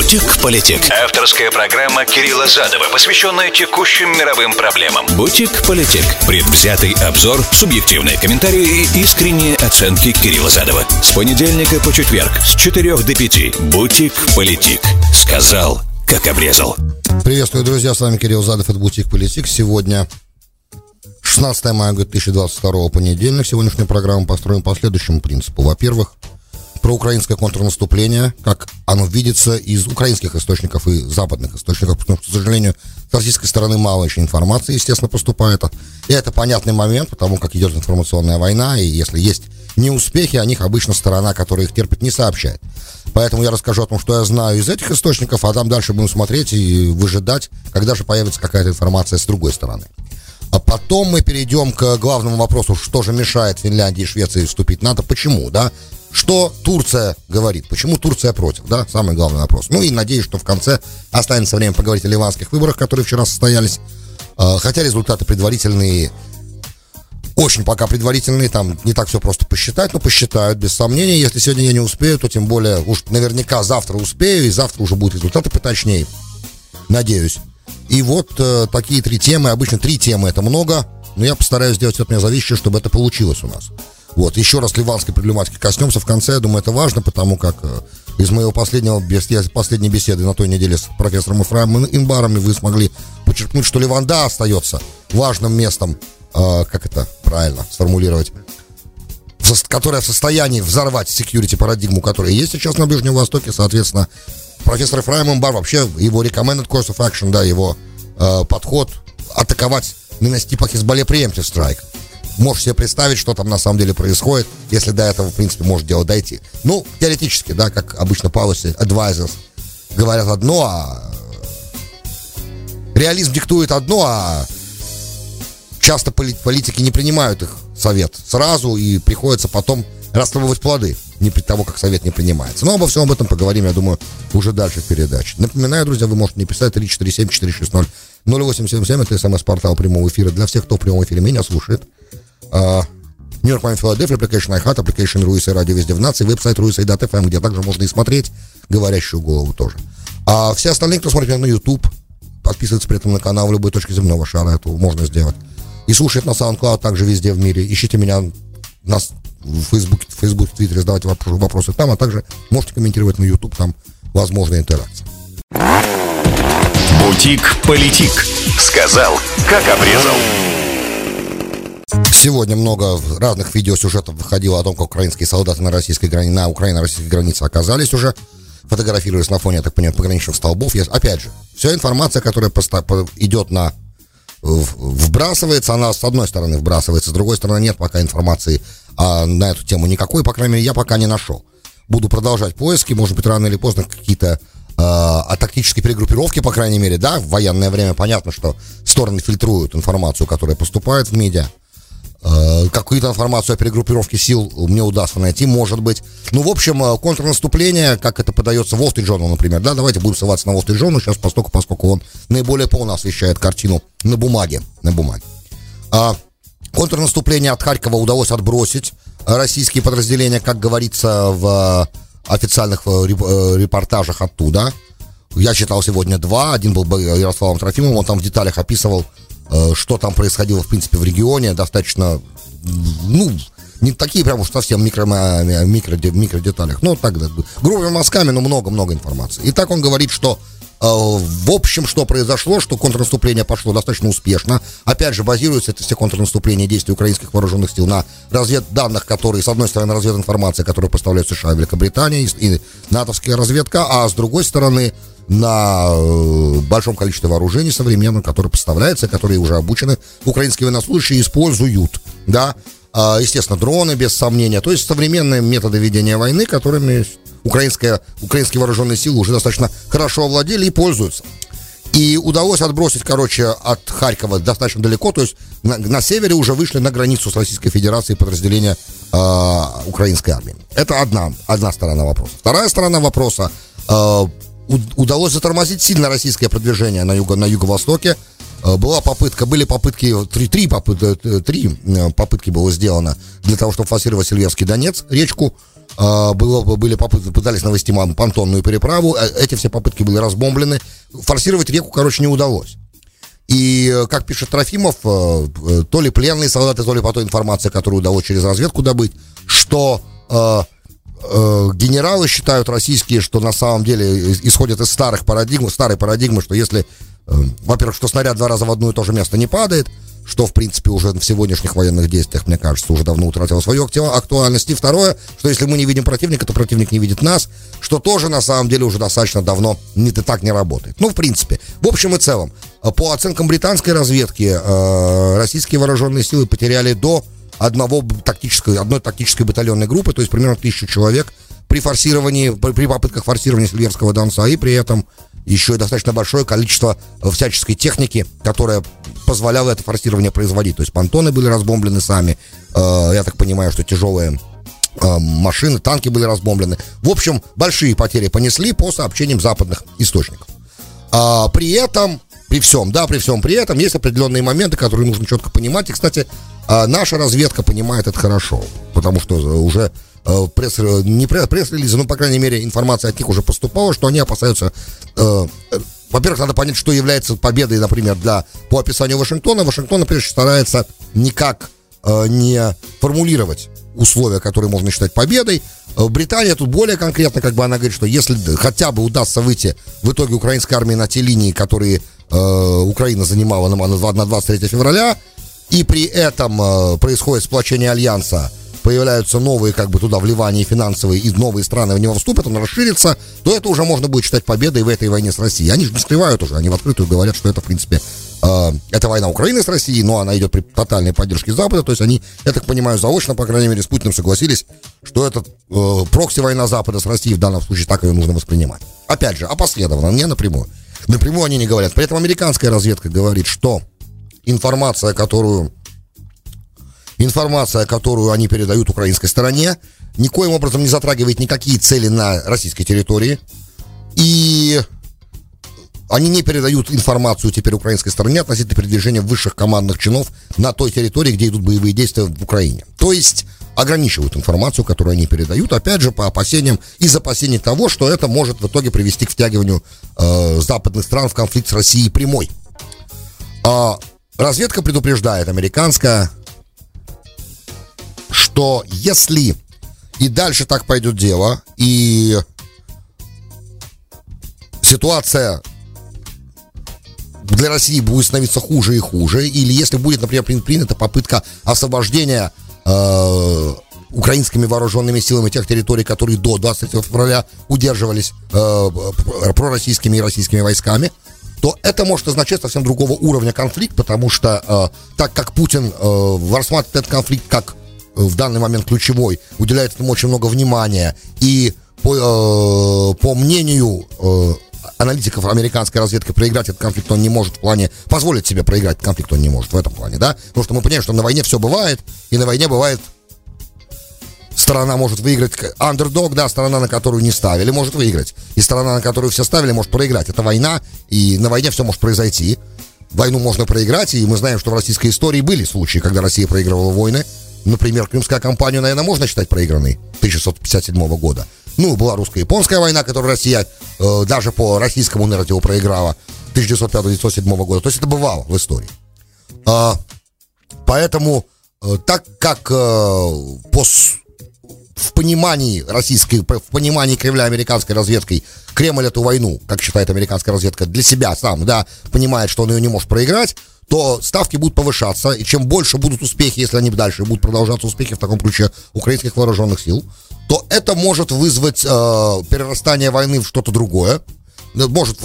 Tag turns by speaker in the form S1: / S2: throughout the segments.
S1: Бутик-политик. Авторская программа Кирилла Задова, посвященная текущим мировым проблемам. Бутик-политик. Предвзятый обзор, субъективные комментарии и искренние оценки Кирилла Задова. С понедельника по четверг с 4 до 5. Бутик-политик. Сказал, как обрезал.
S2: Приветствую, друзья, с вами Кирилл Задов, это Бутик Политик. Сегодня 16 мая 2022 понедельник. Сегодняшнюю программу построим по следующему принципу. Во-первых, про украинское контрнаступление, как оно видится из украинских источников и западных источников, потому что, к сожалению, с российской стороны мало еще информации, естественно, поступает. И это понятный момент, потому как идет информационная война, и если есть неуспехи, о них обычно сторона, которая их терпит, не сообщает. Поэтому я расскажу о том, что я знаю из этих источников, а там дальше будем смотреть и выжидать, когда же появится какая-то информация с другой стороны. А потом мы перейдем к главному вопросу, что же мешает Финляндии и Швеции вступить в НАТО, почему, да? Что Турция говорит? Почему Турция против? Да, самый главный вопрос. Ну и надеюсь, что в конце останется время поговорить о ливанских выборах, которые вчера состоялись. А, хотя результаты предварительные очень пока предварительные, там не так все просто посчитать, но посчитают, без сомнения. Если сегодня я не успею, то тем более уж наверняка завтра успею, и завтра уже будут результаты поточнее. Надеюсь. И вот э, такие три темы, обычно три темы это много, но я постараюсь сделать от меня зависящее, чтобы это получилось у нас. Вот, еще раз ливанской проблематики коснемся в конце, я думаю, это важно, потому как э, из моего последнего, последней беседы на той неделе с профессором Ифраем Инбаром вы смогли подчеркнуть, что Ливан, да, остается важным местом, э, как это правильно сформулировать, которая в состоянии взорвать security парадигму, которая есть сейчас на Ближнем Востоке, соответственно, профессор Ифраим Инбар вообще, его recommended course of action, да, его э, подход атаковать, нанести по Хизбалле preemptive strike можешь себе представить, что там на самом деле происходит, если до этого, в принципе, может дело дойти. Ну, теоретически, да, как обычно policy advisors говорят одно, а реализм диктует одно, а часто политики не принимают их совет сразу, и приходится потом распробовать плоды, не при того, как совет не принимается. Но обо всем об этом поговорим, я думаю, уже дальше в передаче. Напоминаю, друзья, вы можете мне писать 347-460 0877, это смс-портал прямого эфира для всех, кто в прямом эфире меня слушает. Нью-Йорк, Майами, Филадельфия, Application iHeart, Application Руиса Радио везде в нации, веб-сайт Руиса.фм, где также можно и смотреть говорящую голову тоже. А все остальные, кто смотрит меня на YouTube, подписывается при этом на канал в любой точке земного шара, это можно сделать. И слушает на SoundCloud также везде в мире. Ищите меня на Facebook, Facebook, в Твиттере, задавайте вопросы там, а также можете комментировать на YouTube, там возможна интеракция.
S1: Бутик-политик. Сказал, как обрезал.
S2: Сегодня много разных видеосюжетов выходило о том, как украинские солдаты на российской границе, на украино-российской границе оказались уже, фотографируясь на фоне, я так понимаю, пограничных столбов. Я, опять же, вся информация, которая идет на вбрасывается, она с одной стороны вбрасывается, с другой стороны нет пока информации а, на эту тему никакой, по крайней мере, я пока не нашел. Буду продолжать поиски, может быть, рано или поздно какие-то о тактической перегруппировке, по крайней мере, да, в военное время понятно, что стороны фильтруют информацию, которая поступает в медиа. Э, какую-то информацию о перегруппировке сил мне удастся найти, может быть. Ну, в общем, э, контрнаступление, как это подается в Wall например, да, давайте будем ссылаться на Wall Street сейчас, поскольку, поскольку он наиболее полно освещает картину на бумаге, на бумаге. А, контрнаступление от Харькова удалось отбросить российские подразделения, как говорится в официальных э, репортажах оттуда. Я читал сегодня два, один был Ярославом Трофимовым, он там в деталях описывал Э, что там происходило, в принципе, в регионе, достаточно, ну, не такие прям уж совсем микро, микро, микро деталях, ну, так, грубыми мазками, но много-много информации. И так он говорит, что э, в общем, что произошло, что контрнаступление пошло достаточно успешно. Опять же, базируется это все контрнаступление действий украинских вооруженных сил на разведданных, которые, с одной стороны, развединформация, которую поставляют США и Великобритания, и натовская разведка, а с другой стороны, на э, большом количестве вооружений современных, которые поставляются, которые уже обучены, украинские военнослужащие используют, да, естественно, дроны, без сомнения, то есть современные методы ведения войны, которыми украинская, украинские вооруженные силы уже достаточно хорошо овладели и пользуются. И удалось отбросить, короче, от Харькова достаточно далеко, то есть на, на севере уже вышли на границу с Российской Федерацией подразделения э, украинской армии. Это одна, одна сторона вопроса. Вторая сторона вопроса э, удалось затормозить сильно российское продвижение на, юго, на юго-востоке. Э, была попытка, были попытки, три, три, попытки, э, три э, попытки было сделано для того, чтобы форсировать Сильверский Донец, речку, было, были попытки, пытались навести понтонную переправу, эти все попытки были разбомблены. Форсировать реку, короче, не удалось. И, как пишет Трофимов, то ли пленные солдаты, то ли по той информации, которую удалось через разведку добыть, что генералы считают российские, что на самом деле исходят из старых парадигм, старой парадигмы, что если, во-первых, что снаряд два раза в одно и то же место не падает, что, в принципе, уже в сегодняшних военных действиях, мне кажется, уже давно утратило свою актуальность. И второе, что если мы не видим противника, то противник не видит нас, что тоже, на самом деле, уже достаточно давно не, так не работает. Ну, в принципе, в общем и целом, по оценкам британской разведки, э, российские вооруженные силы потеряли до одного тактической, одной тактической батальонной группы, то есть примерно тысячу человек при форсировании, при попытках форсирования Сильверского Донца, и при этом еще и достаточно большое количество всяческой техники, которая позволяла это форсирование производить. То есть понтоны были разбомблены сами, э, я так понимаю, что тяжелые э, машины, танки были разбомблены. В общем, большие потери понесли по сообщениям западных источников. А, при этом, при всем, да, при всем при этом есть определенные моменты, которые нужно четко понимать. И, кстати, а, наша разведка понимает это хорошо, потому что уже Э, пресс, не пресс-релизы, но, по крайней мере, информация от них уже поступала, что они опасаются... Э, во-первых, надо понять, что является победой, например, для, по описанию Вашингтона. Вашингтон, например, старается никак э, не формулировать условия, которые можно считать победой. Э, Британия тут более конкретно, как бы она говорит, что если хотя бы удастся выйти в итоге украинской армии на те линии, которые э, Украина занимала на, на 23 февраля, и при этом э, происходит сплочение альянса появляются новые, как бы туда вливания финансовые, и новые страны в него вступят, он расширится, то это уже можно будет считать победой в этой войне с Россией. Они же не скрывают уже, они в открытую говорят, что это, в принципе, э, это война Украины с Россией, но она идет при тотальной поддержке Запада, то есть они, я так понимаю, заочно, по крайней мере, с Путиным согласились, что это э, прокси-война Запада с Россией в данном случае так ее нужно воспринимать. Опять же, опосредованно, не напрямую. Напрямую они не говорят. При этом американская разведка говорит, что информация, которую информация, которую они передают украинской стороне, никоим образом не затрагивает никакие цели на российской территории. И они не передают информацию теперь украинской стороне относительно передвижения высших командных чинов на той территории, где идут боевые действия в Украине. То есть ограничивают информацию, которую они передают, опять же, по опасениям, из опасений того, что это может в итоге привести к втягиванию э, западных стран в конфликт с Россией прямой. А разведка предупреждает, американская, что если и дальше так пойдет дело, и ситуация для России будет становиться хуже и хуже, или если будет, например, принята попытка освобождения э, украинскими вооруженными силами тех территорий, которые до 23 февраля удерживались э, пророссийскими и российскими войсками, то это может означать совсем другого уровня конфликт, потому что э, так как Путин э, рассматривает этот конфликт как в данный момент ключевой, уделяет этому очень много внимания. И по, э, по мнению э, аналитиков американской разведки проиграть этот конфликт он не может в плане, позволить себе проиграть этот конфликт он не может в этом плане, да? Потому что мы понимаем, что на войне все бывает, и на войне бывает сторона может выиграть, андердог, да, сторона, на которую не ставили, может выиграть. И сторона, на которую все ставили, может проиграть. Это война, и на войне все может произойти. Войну можно проиграть, и мы знаем, что в российской истории были случаи, когда Россия проигрывала войны, Например, Крымская кампанию, наверное, можно считать проигранной 1657 года. Ну, была русско-японская война, которую Россия э, даже по российскому нарративу проиграла 1905-1907 года. То есть это бывало в истории. А, поэтому, э, так как э, по, в понимании российской, в понимании Кремля американской разведкой Кремль эту войну, как считает американская разведка, для себя сам, да, понимает, что он ее не может проиграть, то ставки будут повышаться, и чем больше будут успехи, если они дальше будут продолжаться успехи в таком ключе украинских вооруженных сил, то это может вызвать э, перерастание войны в что-то другое, может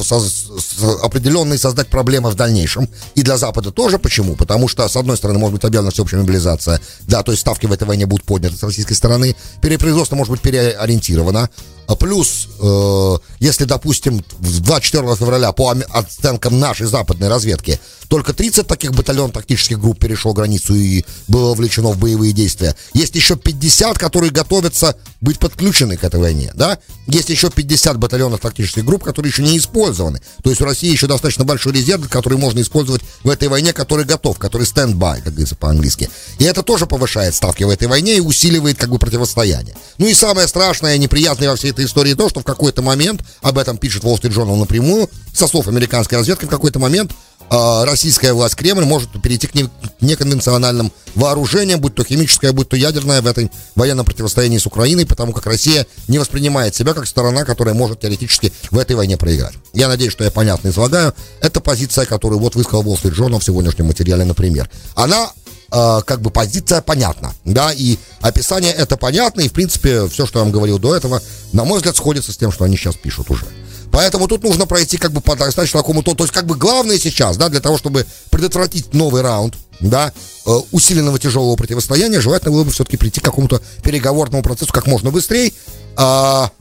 S2: определенные создать проблемы в дальнейшем. И для Запада тоже. Почему? Потому что, с одной стороны, может быть объявлена всеобщая мобилизация. Да, то есть ставки в этой войне будут подняты с российской стороны. Перепроизводство может быть переориентировано. А плюс, э, если, допустим, 24 февраля по оценкам нашей западной разведки только 30 таких батальонов тактических групп перешло границу и было вовлечено в боевые действия. Есть еще 50, которые готовятся быть подключены к этой войне, да? Есть еще 50 батальонов тактических групп, которые еще не использованы. То есть у России еще достаточно большой резерв, который можно использовать в этой войне, который готов, который stand-by, как говорится по-английски. И это тоже повышает ставки в этой войне и усиливает как бы противостояние. Ну и самое страшное, неприятное во всей этой истории то, что в какой-то момент, об этом пишет Wall Street Journal напрямую, со слов американской разведки, в какой-то момент а, российская власть, Кремль может перейти к неконвенциональным вооружениям, будь то химическое, будь то ядерное, в этом военном противостоянии с Украиной, потому как Россия не воспринимает себя как сторона, которая может теоретически в этой войне проиграть. Я надеюсь, что я понятно излагаю. Это позиция, которую вот высказал Wall Street Journal в сегодняшнем материале, например. Она э, как бы позиция понятна, да, и описание это понятно, и в принципе все, что я вам говорил до этого, на мой взгляд, сходится с тем, что они сейчас пишут уже. Поэтому тут нужно пройти как бы по достаточно такому то, то есть как бы главное сейчас, да, для того, чтобы предотвратить новый раунд, да, э, усиленного тяжелого противостояния, желательно было бы все-таки прийти к какому-то переговорному процессу как можно быстрее. А,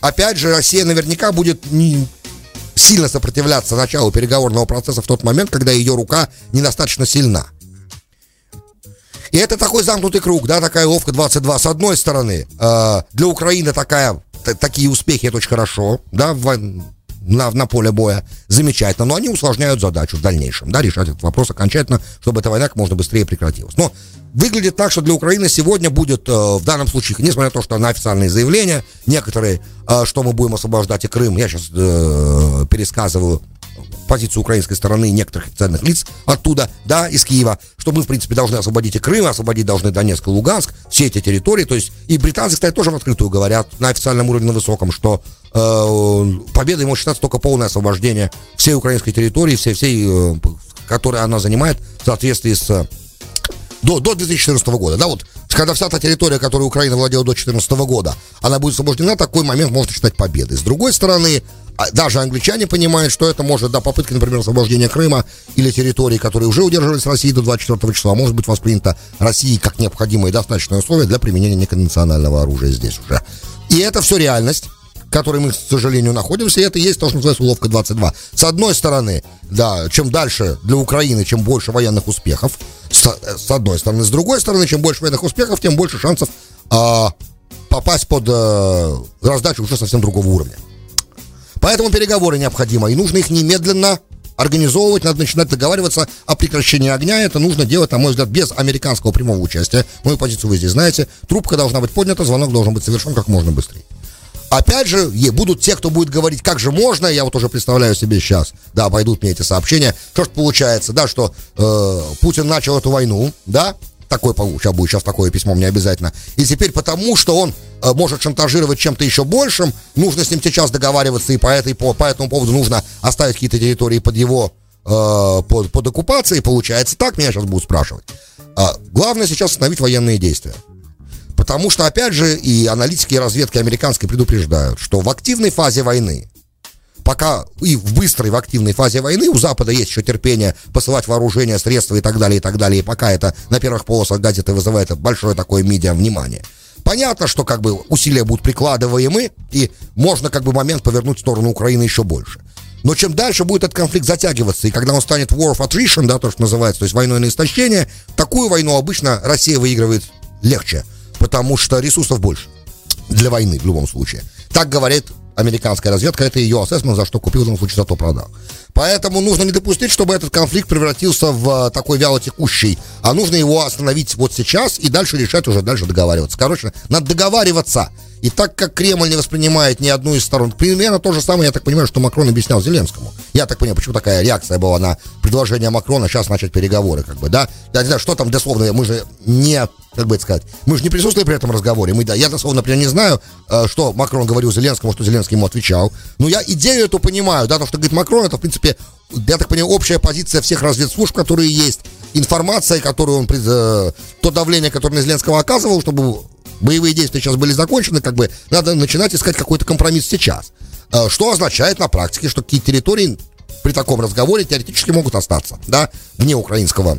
S2: опять же, Россия наверняка будет не сильно сопротивляться началу переговорного процесса в тот момент, когда ее рука недостаточно сильна. И это такой замкнутый круг, да, такая ловка 22. С одной стороны, э, для Украины такая такие успехи, это очень хорошо, да, в, на, на поле боя, замечательно, но они усложняют задачу в дальнейшем, да, решать этот вопрос окончательно, чтобы эта война как можно быстрее прекратилась. Но выглядит так, что для Украины сегодня будет, э, в данном случае, несмотря на то, что на официальные заявления, некоторые, э, что мы будем освобождать и Крым, я сейчас э, пересказываю позицию украинской стороны некоторых официальных лиц оттуда, да, из Киева, что мы, в принципе, должны освободить и Крым, освободить должны Донецк и Луганск, все эти территории, то есть и британцы, кстати, тоже в открытую говорят на официальном уровне, на высоком, что э, победой может считаться только полное освобождение всей украинской территории, всей, всей э, которой она занимает в соответствии с до, до 2014 года, да, вот, когда вся та территория, которую Украина владела до 2014 года, она будет освобождена, такой момент можно считать победой. С другой стороны, даже англичане понимают, что это может, да, попытка, например, освобождения Крыма или территории, которые уже удерживались Россией до 24 числа, может быть воспринято Россией как необходимое и достаточное условие для применения неконвенционального оружия здесь уже. И это все реальность которой мы, к сожалению, находимся, и это есть то, что называется уловка 22. С одной стороны, да, чем дальше для Украины, чем больше военных успехов, с, с одной стороны. С другой стороны, чем больше военных успехов, тем больше шансов а, попасть под а, раздачу уже совсем другого уровня. Поэтому переговоры необходимы, и нужно их немедленно организовывать, надо начинать договариваться о прекращении огня. Это нужно делать, на мой взгляд, без американского прямого участия. Мою позицию вы здесь знаете. Трубка должна быть поднята, звонок должен быть совершен как можно быстрее. Опять же, будут те, кто будет говорить, как же можно, я вот уже представляю себе сейчас, да, пойдут мне эти сообщения, что ж получается, да, что э, Путин начал эту войну, да, такое сейчас будет сейчас такое письмо мне обязательно. И теперь потому, что он э, может шантажировать чем-то еще большим, нужно с ним сейчас договариваться, и по, этой, по, по этому поводу нужно оставить какие-то территории под его э, под, под оккупацией. Получается так, меня сейчас будут спрашивать. А, главное сейчас остановить военные действия. Потому что, опять же, и аналитики и разведки американской предупреждают, что в активной фазе войны пока и в быстрой, в активной фазе войны у Запада есть еще терпение посылать вооружение, средства и так далее, и так далее, и пока это на первых полосах газеты вызывает большое такое медиа внимание. Понятно, что как бы усилия будут прикладываемы, и можно как бы момент повернуть в сторону Украины еще больше. Но чем дальше будет этот конфликт затягиваться, и когда он станет war of attrition, да, то, что называется, то есть войной на истощение, такую войну обычно Россия выигрывает легче, потому что ресурсов больше для войны в любом случае. Так говорит американская разведка, это ее ассессмент, за что купил, в данном случае, за то продал. Поэтому нужно не допустить, чтобы этот конфликт превратился в э, такой вяло текущий, а нужно его остановить вот сейчас и дальше решать уже, дальше договариваться. Короче, надо договариваться. И так как Кремль не воспринимает ни одну из сторон, примерно то же самое, я так понимаю, что Макрон объяснял Зеленскому. Я так понимаю, почему такая реакция была на предложение Макрона сейчас начать переговоры, как бы, да? Я не знаю, что там дословно, мы же не как бы это сказать, мы же не присутствовали при этом разговоре. Мы, да, я дословно, например, не знаю, э, что Макрон говорил Зеленскому, что Зеленский ему отвечал. Но я идею эту понимаю, да, то, что говорит Макрон, это, в принципе, я так понимаю, общая позиция всех разведслужб, которые есть, информация, которую он, э, то давление, которое на Зеленского оказывал, чтобы боевые действия сейчас были закончены, как бы надо начинать искать какой-то компромисс сейчас. Э, что означает на практике, что какие территории при таком разговоре теоретически могут остаться, да, вне украинского.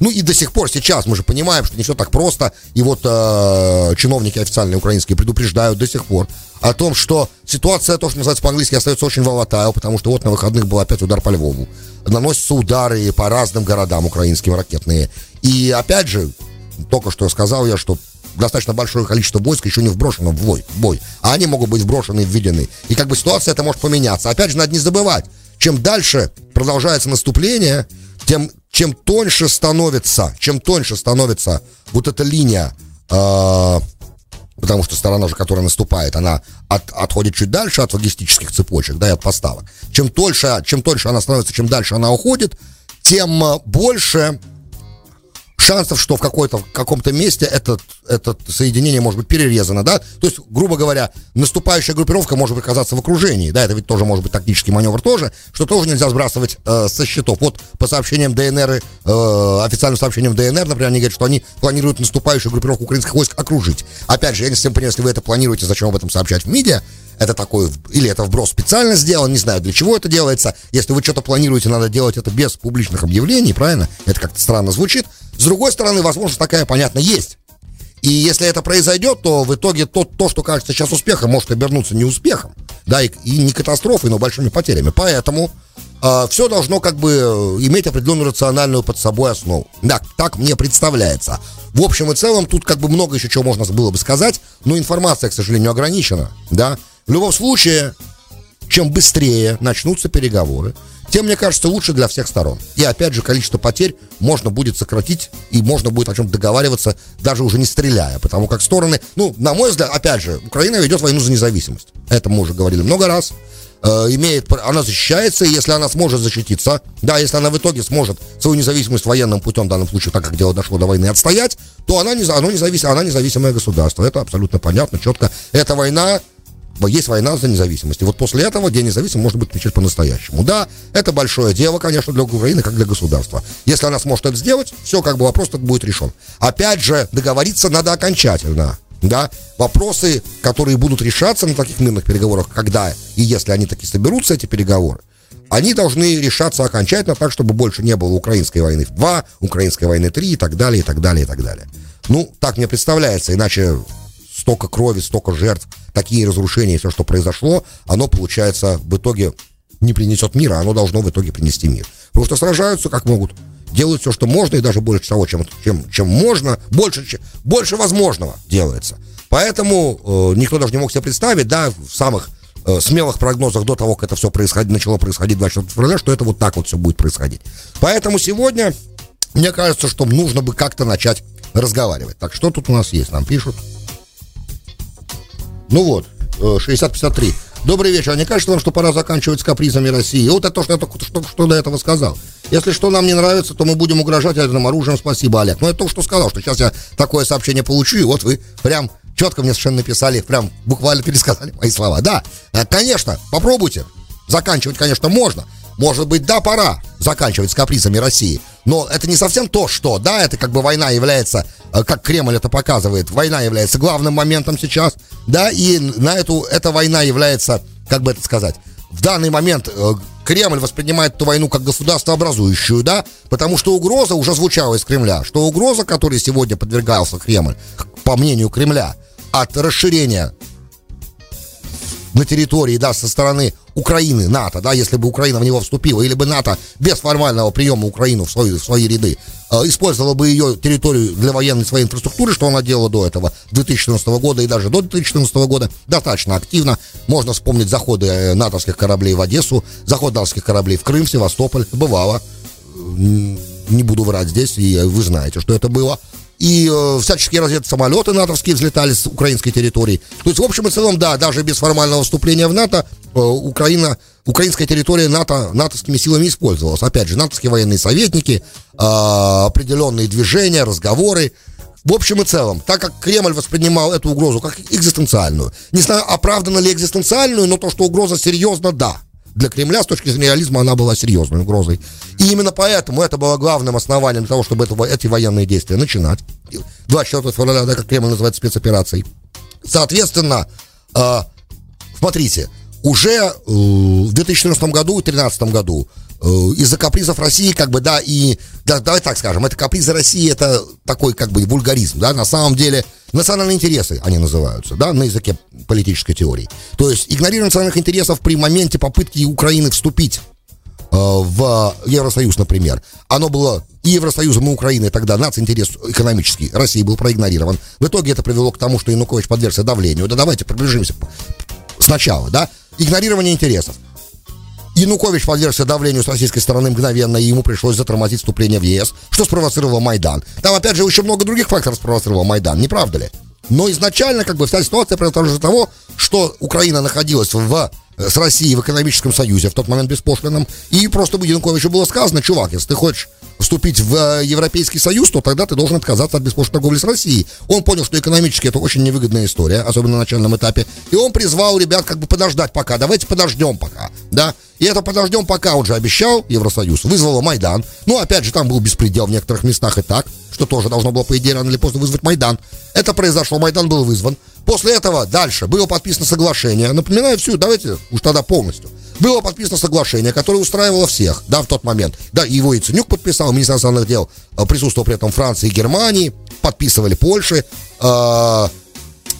S2: Ну и до сих пор сейчас мы же понимаем, что не все так просто, и вот э, чиновники официальные украинские предупреждают до сих пор о том, что ситуация, то, что называется по-английски, остается очень волатайл, потому что вот на выходных был опять удар по Львову. Наносятся удары по разным городам украинским ракетные. И опять же, только что сказал я, что достаточно большое количество войск еще не вброшено в бой, бой. А они могут быть вброшены и введены. И как бы ситуация это может поменяться. Опять же, надо не забывать, чем дальше продолжается наступление, тем чем тоньше становится, чем тоньше становится вот эта линия, э, потому что сторона же, которая наступает, она от, отходит чуть дальше от логистических цепочек, да, и от поставок. Чем тоньше, чем тоньше она становится, чем дальше она уходит, тем больше шансов, что в какой-то, в каком-то месте этот, это соединение может быть перерезано, да, то есть, грубо говоря, наступающая группировка может оказаться в окружении, да, это ведь тоже может быть тактический маневр тоже, что тоже нельзя сбрасывать э, со счетов. Вот по сообщениям ДНР, э, официальным сообщениям ДНР, например, они говорят, что они планируют наступающую группировку украинских войск окружить. Опять же, я не совсем понимаю, если вы это планируете, зачем об этом сообщать в медиа, это такой, или это вброс специально сделан, не знаю, для чего это делается. Если вы что-то планируете, надо делать это без публичных объявлений, правильно? Это как-то странно звучит. С другой стороны, возможность такая, понятно, есть. И если это произойдет, то в итоге то, то что кажется сейчас успехом, может обернуться неуспехом, да, и, и не катастрофой, но большими потерями. Поэтому э, все должно как бы иметь определенную рациональную под собой основу. Да, так мне представляется. В общем и целом, тут как бы много еще чего можно было бы сказать, но информация, к сожалению, ограничена, да. В любом случае, чем быстрее начнутся переговоры, тем, мне кажется, лучше для всех сторон. И опять же, количество потерь можно будет сократить, и можно будет о чем договариваться, даже уже не стреляя. Потому как стороны, ну, на мой взгляд, опять же, Украина ведет войну за независимость. Это мы уже говорили много раз. Э, имеет, она защищается, и если она сможет защититься, да, если она в итоге сможет свою независимость военным путем, в данном случае, так как дело дошло до войны, отстоять, то она, не, оно независим, она независимое государство. Это абсолютно понятно, четко. Эта война есть война за независимость. И вот после этого День независимости можно будет отмечать по-настоящему. Да, это большое дело, конечно, для Украины, как для государства. Если она сможет это сделать, все, как бы вопрос будет решен. Опять же, договориться надо окончательно. Да, вопросы, которые будут решаться на таких мирных переговорах, когда и если они таки соберутся, эти переговоры, они должны решаться окончательно так, чтобы больше не было украинской войны 2, украинской войны 3 и так далее, и так далее, и так далее. Ну, так мне представляется, иначе столько крови, столько жертв, такие разрушения, все, что произошло, оно, получается, в итоге не принесет мира, оно должно в итоге принести мир. Потому что сражаются как могут, делают все, что можно, и даже больше того, чем, чем, чем можно, больше, чем, больше возможного делается. Поэтому э, никто даже не мог себе представить, да, в самых э, смелых прогнозах до того, как это все происходит, начало происходить 24 февраля, что это вот так вот все будет происходить. Поэтому сегодня, мне кажется, что нужно бы как-то начать разговаривать. Так, что тут у нас есть? Нам пишут. Ну вот, 60-53. Э, Добрый вечер. А не кажется вам, что пора заканчивать с капризами России? Вот это то, что я только что, что до этого сказал. Если что нам не нравится, то мы будем угрожать ядерным оружием. Спасибо, Олег. Но это то, что сказал, что сейчас я такое сообщение получу, и вот вы прям четко мне совершенно написали, прям буквально пересказали мои слова. Да, э, конечно, попробуйте. Заканчивать, конечно, можно. Может быть, да, пора заканчивать с капризами России. Но это не совсем то, что, да, это как бы война является, э, как Кремль это показывает, война является главным моментом сейчас, да, и на эту, эта война является, как бы это сказать, в данный момент э, Кремль воспринимает эту войну как государствообразующую, да, потому что угроза уже звучала из Кремля, что угроза, которой сегодня подвергался Кремль, по мнению Кремля, от расширения на территории, да, со стороны Украины, НАТО, да, если бы Украина в него вступила, или бы НАТО без формального приема Украину в свои, в свои ряды, использовала бы ее территорию для военной своей инфраструктуры, что она делала до этого, 2014 года и даже до 2014 года, достаточно активно. Можно вспомнить заходы э, натовских кораблей в Одессу, заход натовских кораблей в Крым, Севастополь, бывало. Не буду врать здесь, и вы знаете, что это было и э, всяческие разведсамолеты натовские взлетали с украинской территории. То есть, в общем и целом, да, даже без формального вступления в НАТО, э, Украина, украинская территория НАТО, натовскими силами использовалась. Опять же, натовские военные советники, э, определенные движения, разговоры. В общем и целом, так как Кремль воспринимал эту угрозу как экзистенциальную, не знаю, оправдана ли экзистенциальную, но то, что угроза серьезно, да для Кремля с точки зрения реализма она была серьезной угрозой. И именно поэтому это было главным основанием для того, чтобы это, эти военные действия начинать. 24 февраля, да, как Кремль называет спецоперацией. Соответственно, э, смотрите, уже э, в 2014 году и 2013 году э, из-за капризов России, как бы, да, и, да, давай так скажем, это капризы России, это такой, как бы, вульгаризм, да, на самом деле, национальные интересы они называются, да, на языке политической теории. То есть игнорирование национальных интересов при моменте попытки Украины вступить э, в Евросоюз, например, оно было и Евросоюзом, и Украиной тогда нацинтерес экономический России был проигнорирован. В итоге это привело к тому, что Янукович подвергся давлению. Да давайте приближимся сначала, да? Игнорирование интересов. Янукович подвергся давлению с российской стороны мгновенно, и ему пришлось затормозить вступление в ЕС, что спровоцировало Майдан. Там, опять же, еще много других факторов спровоцировало Майдан, не правда ли? Но изначально, как бы, вся ситуация произошла того, что Украина находилась в Э, с Россией в экономическом союзе, в тот момент беспошлином, и просто Януковичу было сказано, чувак, если ты хочешь вступить в э, Европейский Союз, то тогда ты должен отказаться от беспошлиной торговли с Россией. Он понял, что экономически это очень невыгодная история, особенно на начальном этапе, и он призвал ребят как бы подождать пока, давайте подождем пока, да, и это подождем пока, он же обещал Евросоюз, вызвало Майдан, ну, опять же, там был беспредел в некоторых местах и так, что тоже должно было, по идее, рано или поздно вызвать Майдан. Это произошло, Майдан был вызван. После этого дальше было подписано соглашение. Напоминаю всю, давайте уж тогда полностью. Было подписано соглашение, которое устраивало всех, да, в тот момент. Да, его и Ценюк подписал, министр иностранных дел э, присутствовал при этом Франции и Германии, подписывали Польши, э,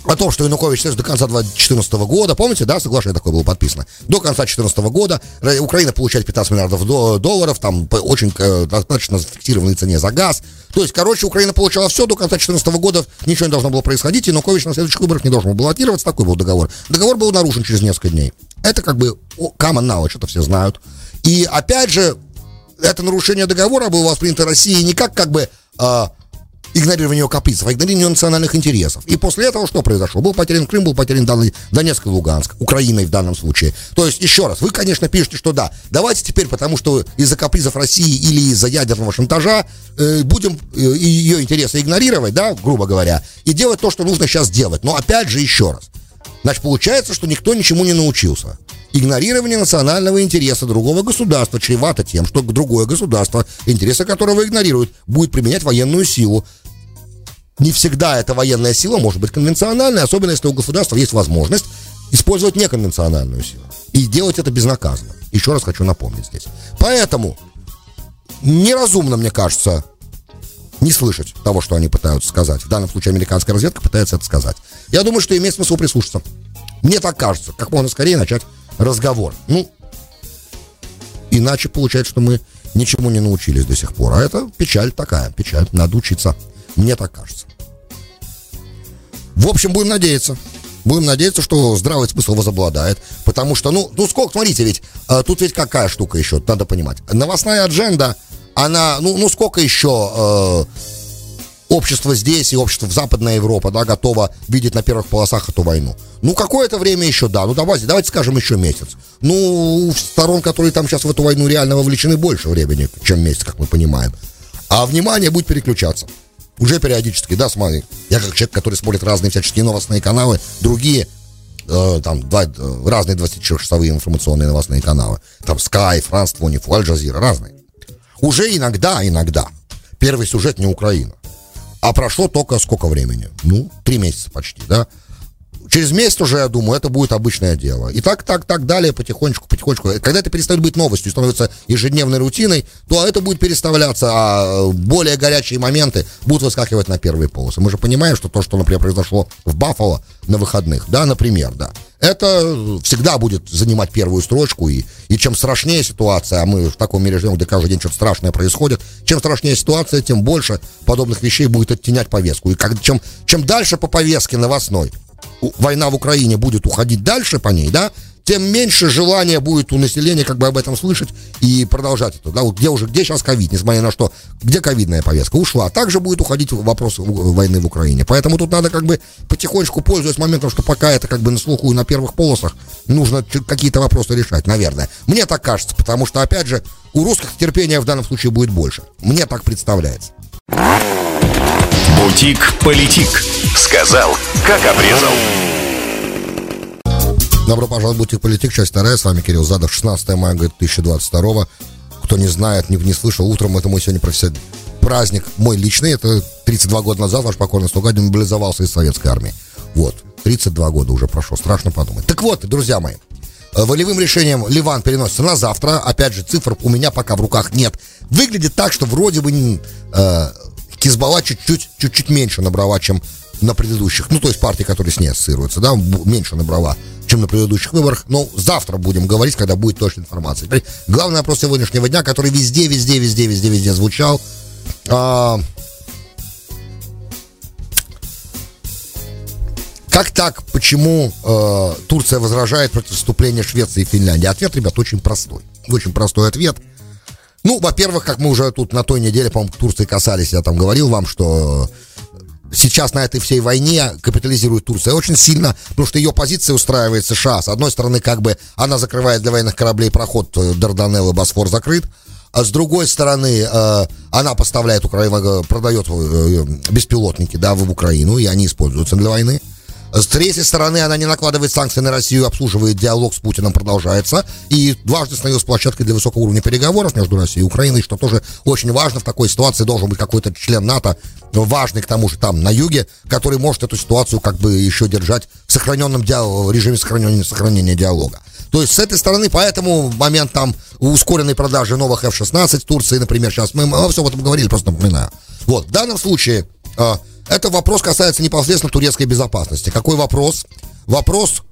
S2: о том, что Янукович до конца 2014 года, помните, да, соглашение такое было подписано, до конца 2014 года Украина получает 15 миллиардов долларов, там по очень э, достаточно фиксированной цене за газ. То есть, короче, Украина получала все, до конца 2014 года ничего не должно было происходить, Янукович на следующих выборах не должен был баллотироваться, такой был договор. Договор был нарушен через несколько дней. Это как бы common knowledge, это все знают. И опять же, это нарушение договора было воспринято Россией не как как бы э, игнорирование его капризов, а игнорирование национальных интересов. И после этого что произошло? Был потерян Крым, был потерян Донецк и Луганск, Украиной в данном случае. То есть, еще раз, вы, конечно, пишете, что да, давайте теперь, потому что из-за капризов России или из-за ядерного шантажа э, будем э, ее интересы игнорировать, да, грубо говоря, и делать то, что нужно сейчас делать. Но опять же, еще раз, Значит, получается, что никто ничему не научился. Игнорирование национального интереса другого государства чревато тем, что другое государство, интересы которого игнорируют, будет применять военную силу не всегда эта военная сила может быть конвенциональной, особенно если у государства есть возможность использовать неконвенциональную силу. И делать это безнаказанно. Еще раз хочу напомнить здесь. Поэтому неразумно, мне кажется, не слышать того, что они пытаются сказать. В данном случае американская разведка пытается это сказать. Я думаю, что имеет смысл прислушаться. Мне так кажется. Как можно скорее начать разговор. Ну, иначе получается, что мы ничему не научились до сих пор. А это печаль такая, печаль. Надо учиться. Мне так кажется. В общем, будем надеяться. Будем надеяться, что здравый смысл возобладает. Потому что, ну, ну сколько, смотрите, ведь э, тут ведь какая штука еще, надо понимать. Новостная адженда, она, ну, ну сколько еще э, общество здесь и общество в Западная Европа, да, готово видеть на первых полосах эту войну. Ну, какое-то время еще, да. Ну, давайте, давайте скажем, еще месяц. Ну, сторон, которые там сейчас в эту войну реально вовлечены, больше времени, чем месяц, как мы понимаем. А внимание будет переключаться. Уже периодически, да, смотри. Я как человек, который смотрит разные всяческие новостные каналы, другие, э, там, два, э, разные 24-часовые информационные новостные каналы. Там Sky, France 24, Аль Джазира, разные. Уже иногда, иногда, первый сюжет не Украина. А прошло только сколько времени? Ну, три месяца почти, да? Через месяц уже, я думаю, это будет обычное дело. И так, так, так далее, потихонечку, потихонечку. Когда это перестает быть новостью, становится ежедневной рутиной, то это будет переставляться, а более горячие моменты будут выскакивать на первые полосы. Мы же понимаем, что то, что, например, произошло в Баффало на выходных, да, например, да, это всегда будет занимать первую строчку, и, и чем страшнее ситуация, а мы в таком мире живем, где каждый день что-то страшное происходит, чем страшнее ситуация, тем больше подобных вещей будет оттенять повестку. И как, чем, чем дальше по повестке новостной, война в Украине будет уходить дальше по ней, да, тем меньше желания будет у населения как бы об этом слышать и продолжать это. Да, вот где уже, где сейчас ковид, несмотря на что, где ковидная повестка ушла, а также будет уходить вопрос войны в Украине. Поэтому тут надо как бы потихонечку, пользуясь моментом, что пока это как бы на слуху и на первых полосах, нужно какие-то вопросы решать, наверное. Мне так кажется, потому что, опять же, у русских терпения в данном случае будет больше. Мне так представляется.
S1: Бутик-политик. Сказал, как обрезал.
S2: Добро пожаловать в Бутик-политик, часть вторая. С вами Кирилл Задов, 16 мая 2022. Кто не знает, не, не слышал, утром это мой сегодня профессиональный праздник мой личный. Это 32 года назад ваш покорный слуга демобилизовался из советской армии. Вот, 32 года уже прошло, страшно подумать. Так вот, друзья мои, волевым решением Ливан переносится на завтра. Опять же, цифр у меня пока в руках нет. Выглядит так, что вроде бы э, Хизбалла чуть-чуть, чуть-чуть меньше набрала, чем на предыдущих. Ну, то есть партии, которые с ней ассоциируются, да, меньше набрала, чем на предыдущих выборах. Но завтра будем говорить, когда будет точная информация. Теперь главный вопрос сегодняшнего дня, который везде, везде, везде, везде, везде звучал. А, Как так? Почему э, Турция возражает против вступления Швеции и Финляндии? Ответ, ребят, очень простой. Очень простой ответ. Ну, во-первых, как мы уже тут на той неделе, по-моему, Турции касались, я там говорил вам, что сейчас на этой всей войне капитализирует Турция очень сильно, потому что ее позиция устраивает США. С одной стороны, как бы она закрывает для военных кораблей проход э, Дарданелл и Босфор закрыт, а с другой стороны, э, она поставляет, Украина, продает э, беспилотники, да, в Украину, и они используются для войны. С третьей стороны, она не накладывает санкции на Россию, обслуживает диалог с Путиным, продолжается. И дважды становилась площадкой для высокого уровня переговоров между Россией и Украиной, что тоже очень важно. В такой ситуации должен быть какой-то член НАТО, важный к тому же там на юге, который может эту ситуацию как бы еще держать в сохраненном диалог, режиме сохранения, сохранения диалога. То есть с этой стороны, поэтому момент там ускоренной продажи новых F-16 в Турции, например, сейчас мы, мы все об этом говорили, просто напоминаю. Вот, в данном случае а, это вопрос касается непосредственно турецкой безопасности. Какой вопрос? Вопрос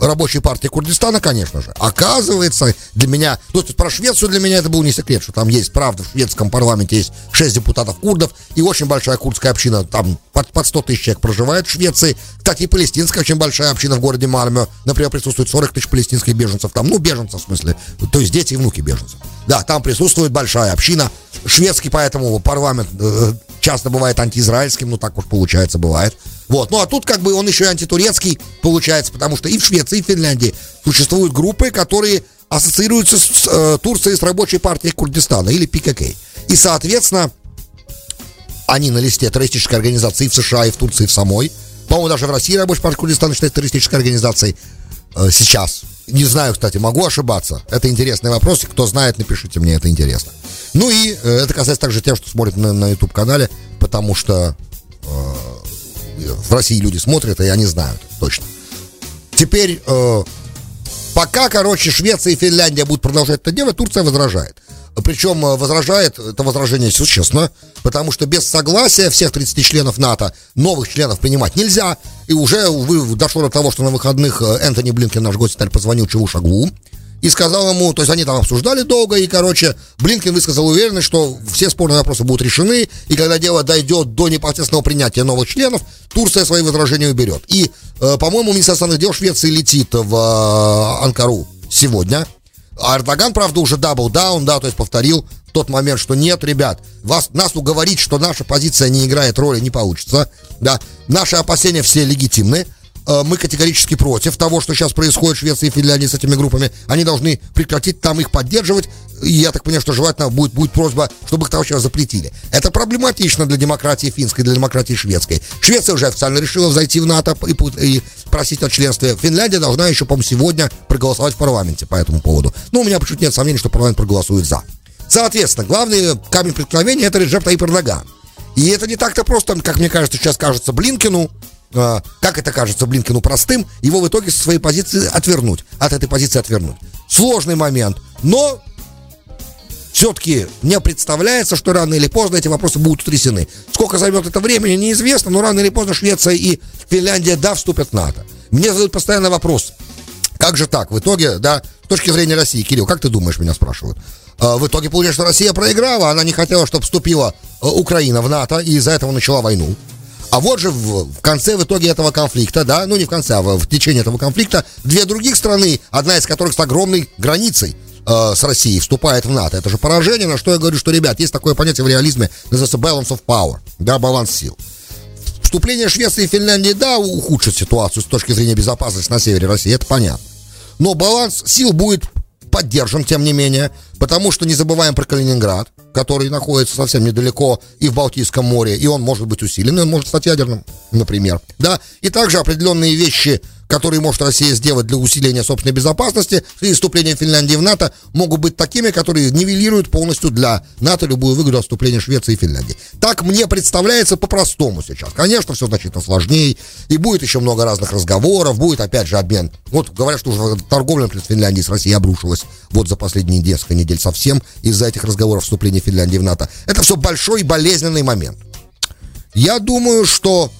S2: рабочей партии Курдистана, конечно же. Оказывается, для меня, ну, то есть про Швецию для меня это был не секрет, что там есть, правда, в шведском парламенте есть 6 депутатов курдов и очень большая курдская община, там под, под 100 тысяч человек проживает в Швеции. Кстати, и палестинская очень большая община в городе Мальме, например, присутствует 40 тысяч палестинских беженцев там, ну, беженцев в смысле, то есть дети и внуки беженцев. Да, там присутствует большая община. Шведский поэтому парламент э, часто бывает антиизраильским, ну так уж получается, бывает. Вот. Ну а тут как бы он еще и антитурецкий получается, потому что и в Швеции, и в Финляндии существуют группы, которые ассоциируются с э, Турцией, с рабочей партией Курдистана или ПКК. И, соответственно, они на листе террористической организации в США, и в Турции, и в самой. По-моему, даже в России рабочая партия Курдистана считается террористической организацией э, сейчас. Не знаю, кстати, могу ошибаться. Это интересный вопрос. Кто знает, напишите мне, это интересно. Ну и э, это касается также тех, что смотрят на, на YouTube-канале, потому что э, в России люди смотрят, и они знают точно. Теперь, э, пока, короче, Швеция и Финляндия будут продолжать это делать, Турция возражает. Причем э, возражает, это возражение честно, потому что без согласия всех 30 членов НАТО новых членов принимать нельзя. И уже вы, дошло до того, что на выходных э, Энтони Блинкен, наш гость, позвонил Чавушоглу, и сказал ему, то есть они там обсуждали долго, и, короче, Блинкен высказал уверенность, что все спорные вопросы будут решены, и когда дело дойдет до непосредственного принятия новых членов, Турция свои возражения уберет. И, э, по-моему, министр иностранных дел Швеции летит в э, Анкару сегодня. А Эрдоган, правда, уже double down, да, то есть повторил в тот момент, что нет, ребят, вас, нас уговорить, что наша позиция не играет роли, не получится, да, наши опасения все легитимны, мы категорически против того, что сейчас происходит в Швеции и Финляндии с этими группами. Они должны прекратить там их поддерживать. И я так понимаю, что желательно будет, будет просьба, чтобы их там вообще запретили. Это проблематично для демократии финской, для демократии шведской. Швеция уже официально решила зайти в НАТО и, и просить о членстве. Финляндия должна еще, по-моему, сегодня проголосовать в парламенте по этому поводу. Но у меня почему-то нет сомнений, что парламент проголосует за. Соответственно, главный камень преткновения это Реджеп Таип Эрдоган. И это не так-то просто, как мне кажется, сейчас кажется Блинкину, а, как это кажется Блинкину простым, его в итоге со своей позиции отвернуть, от этой позиции отвернуть. Сложный момент, но все-таки мне представляется, что рано или поздно эти вопросы будут утрясены. Сколько займет это времени, неизвестно, но рано или поздно Швеция и Финляндия, да, вступят в НАТО. Мне задают постоянно вопрос, как же так, в итоге, да, с точки зрения России, Кирилл, как ты думаешь, меня спрашивают? А, в итоге получается, что Россия проиграла, она не хотела, чтобы вступила э, Украина в НАТО, и из-за этого начала войну. А вот же в, в конце, в итоге этого конфликта, да, ну не в конце, а в, в течение этого конфликта, две других страны, одна из которых с огромной границей э, с Россией, вступает в НАТО. Это же поражение, на что я говорю, что, ребят, есть такое понятие в реализме, называется balance of power, да, баланс сил. Вступление Швеции и Финляндии, да, ухудшит ситуацию с точки зрения безопасности на севере России, это понятно. Но баланс сил будет поддержим, тем не менее, потому что не забываем про Калининград, который находится совсем недалеко и в Балтийском море, и он может быть усилен, и он может стать ядерным, например. Да, и также определенные вещи, которые может Россия сделать для усиления собственной безопасности и вступления Финляндии в НАТО, могут быть такими, которые нивелируют полностью для НАТО любую выгоду от вступления Швеции и Финляндии. Так мне представляется по-простому сейчас. Конечно, все значительно сложнее, и будет еще много разных разговоров, будет опять же обмен. Вот говорят, что уже торговля например, Финляндии с Россией обрушилась вот за последние несколько недель совсем из-за этих разговоров вступления Финляндии в НАТО. Это все большой болезненный момент. Я думаю, что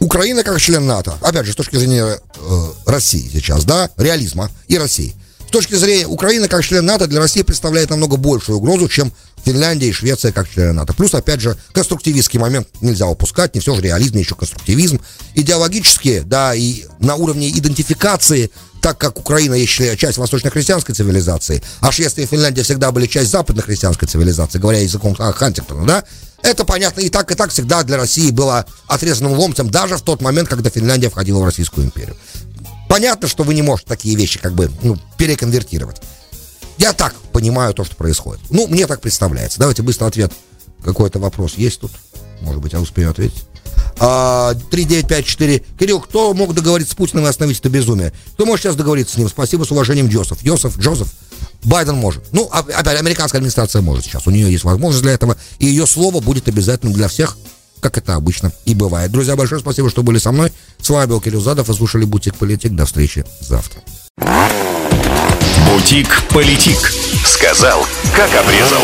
S2: Украина как член НАТО, опять же, с точки зрения э, России сейчас, да, реализма и России. С точки зрения Украины как член НАТО для России представляет намного большую угрозу, чем Финляндия и Швеция как члены НАТО. Плюс, опять же, конструктивистский момент нельзя упускать, не все же реализм, еще конструктивизм. Идеологически, да, и на уровне идентификации, так как Украина есть часть восточно-христианской цивилизации, а Швеция и Финляндия всегда были часть западно-христианской цивилизации, говоря языком Хантингтона, да, это понятно, и так, и так всегда для России было отрезанным ломтем, даже в тот момент, когда Финляндия входила в Российскую империю. Понятно, что вы не можете такие вещи как бы ну, переконвертировать. Я так понимаю то, что происходит. Ну, мне так представляется. Давайте быстро ответ. Какой-то вопрос есть тут? Может быть, я успею ответить. А, 3954. Кирилл, кто мог договориться с Путиным и остановить это безумие? Кто может сейчас договориться с ним? Спасибо, с уважением, Джозеф. Йосеф, Джозеф. Байден может. Ну, а, опять, американская администрация может сейчас. У нее есть возможность для этого. И ее слово будет обязательным для всех, как это обычно и бывает. Друзья, большое спасибо, что были со мной. С вами был Кирилл Задов. Вы слушали «Бутик Политик». До встречи завтра.
S1: «Бутик Политик». Сказал, как обрезал.